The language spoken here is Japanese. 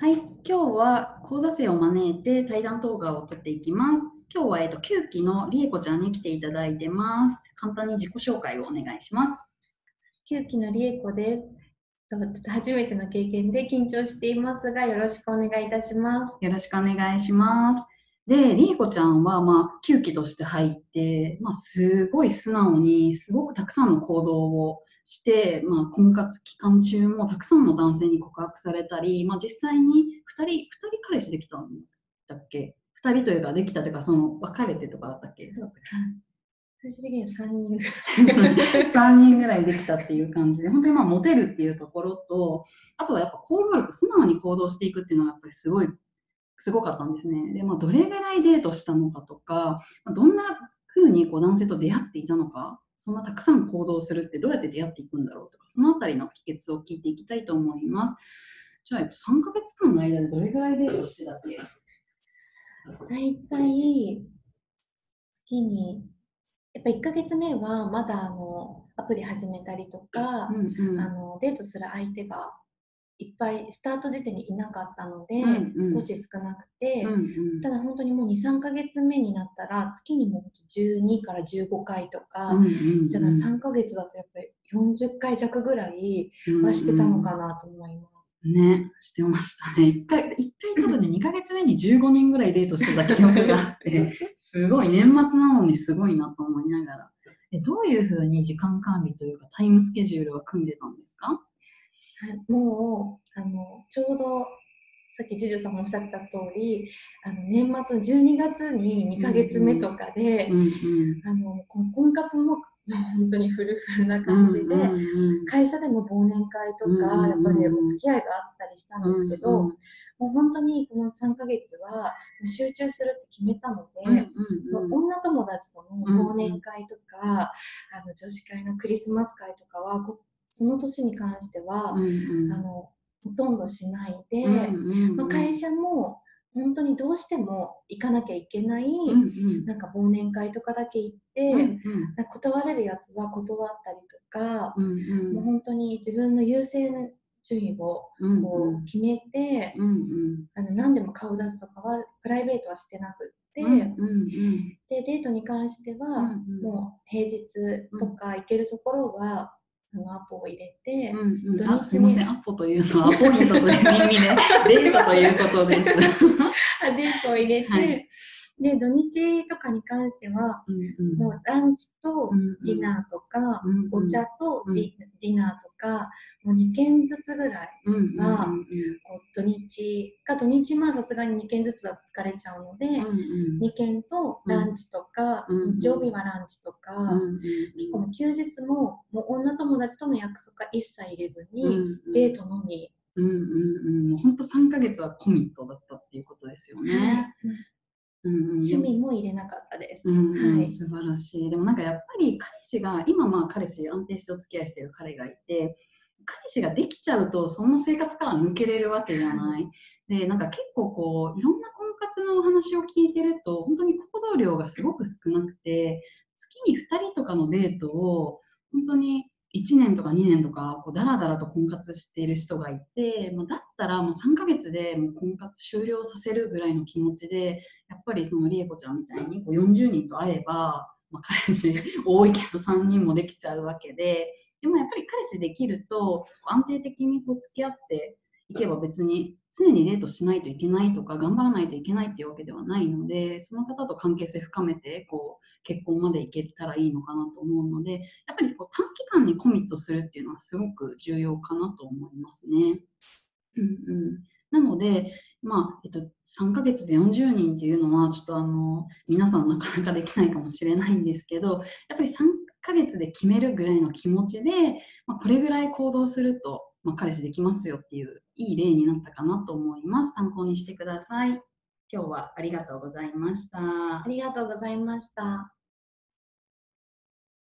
はい、今日は講座生を招いて対談動画を撮っていきます。今日は、えっと、9期のりえこちゃんに来ていただいてます。簡単に自己紹介をお願いします。9期のりえこです。ちょっと 初めての経験で緊張していますが、よろしくお願いいたします。よろしくお願いします。で、りえこちゃんは、まあ、9期として入って、まあ、すごい素直に、すごくたくさんの行動をして、まあ、婚活期間中もたくさんの男性に告白されたり、まあ、実際に2人、2人彼氏できたんだっけ ?2 人というか、できたというか、その、別れてとかだったっけ？最終的には3人。3人ぐらいできたっていう感じで、本当にまあモテるっていうところと、あとはやっぱ行動力、素直に行動していくっていうのがやっぱりすごい、すごかったんですね。で、まあどれぐらいデートしたのかとか、まあどんな風にこう男性と出会っていたのか、そんなたくさん行動するってどうやって出会っていくんだろうとか、そのあたりの秘訣を聞いていきたいと思います。じゃあ、えっと、3ヶ月間の間でどれぐらいデートしてたっけ？だいたい月に、やっぱ1ヶ月目はまだあのアプリ始めたりとか、うんうんあのデートする相手がいっぱいスタート時点にいなかったので、うんうん少し少なくて、うんうんただ本当にもう2、3ヶ月目になったら月にもう12から15回とか、うんうんうんしたら3ヶ月だとやっぱり40回弱ぐらいはしてたのかなと思います。ね、してましたね。一回、一回多分ね、2ヶ月目に15人ぐらいデートしてた記憶があって、すごい、年末なのにすごいなと思いながら。えどういうふうに時間管理というか、タイムスケジュールは組んでたんですか？はい、もうあのちょうどさっきジュジュさんもおっしゃった通りあの年末の12月に2ヶ月目とかで、うんうん。あの婚活も本当にフルフルな感じで、うんうん会社でも忘年会とか、うんうんうん。やっぱりお付き合いがあったりしたんですけど、うんうんもう本当にこの3ヶ月は集中するって決めたので、うんうんうん。もう女友達との忘年会とか、あの女子会のクリスマス会とかはこその年に関しては、うんうん。あのほとんどしないで、うんうんうんまあ、会社も本当にどうしても行かなきゃいけない、うんうん。なんか忘年会とかだけ行って、うんうん。断れるやつは断ったりとか、うんうん。もう本当に自分の優先順位をうんこう決めて、うんうん。あの何でも顔出すとかはプライベートはしてなくって、うんうんでデートに関しては、うんうん。もう平日とか行けるところは、あのアポを入れて、うんうん。すいません、アポというのは アポイントという意味でデートということです。あデートを入れて、はいで土日とかに関しては、うんうん。もうランチとディナーとか、うんうん。お茶とうん。ディ,、ディナーとかもう2軒ずつぐらいうんうんうん土日か土日まあさすがに2軒ずつだと疲れちゃうので、うんうん。2軒とランチとか、うん日曜日はランチとか、結構休日ももう女友達との約束は一切入れずに、うんデートのみ、うんうんうん。もう本当3ヶ月はコミットだったっていうことですよね。うんうん趣味も入れなかったです。うんうんはい素晴らしい。でもなんかやっぱり彼氏が、今まあ彼氏、安定してお付き合いしてる彼がいて、彼氏ができちゃうとその生活から抜けれるわけじゃない。で、なんか結構こう、いろんな婚活のお話を聞いてると、本当に行動量がすごく少なくて、月に2人とかのデートを、本当に1年とか2年とか、こう、だらだらと婚活している人がいて、まあ、だったらもう3ヶ月でもう婚活終了させるぐらいの気持ちで、やっぱりそのりえこちゃんみたいにこう40人と会えば、まあ、彼氏 多いけど3人もできちゃうわけで、でもやっぱり彼氏できると安定的にこう付き合っていけば別に常にデートしないといけないとか頑張らないといけないっていうわけではないので、その方と関係性深めてこう結婚までいけたらいいのかなと思うので、やっぱりこう短期間にコミットするっていうのはすごく重要かなと思いますね。うんうん、なので、まあえっと、3ヶ月で40人っていうのはちょっとあの皆さんなかなかできないかもしれないんですけどやっぱり3ヶ月で決めるぐらいの気持ちで、まあ、これぐらい行動すると、まあ、彼氏できますよっていういい例になったかなと思います。参考にしてください。今日はありがとうございました。ありがとうございました。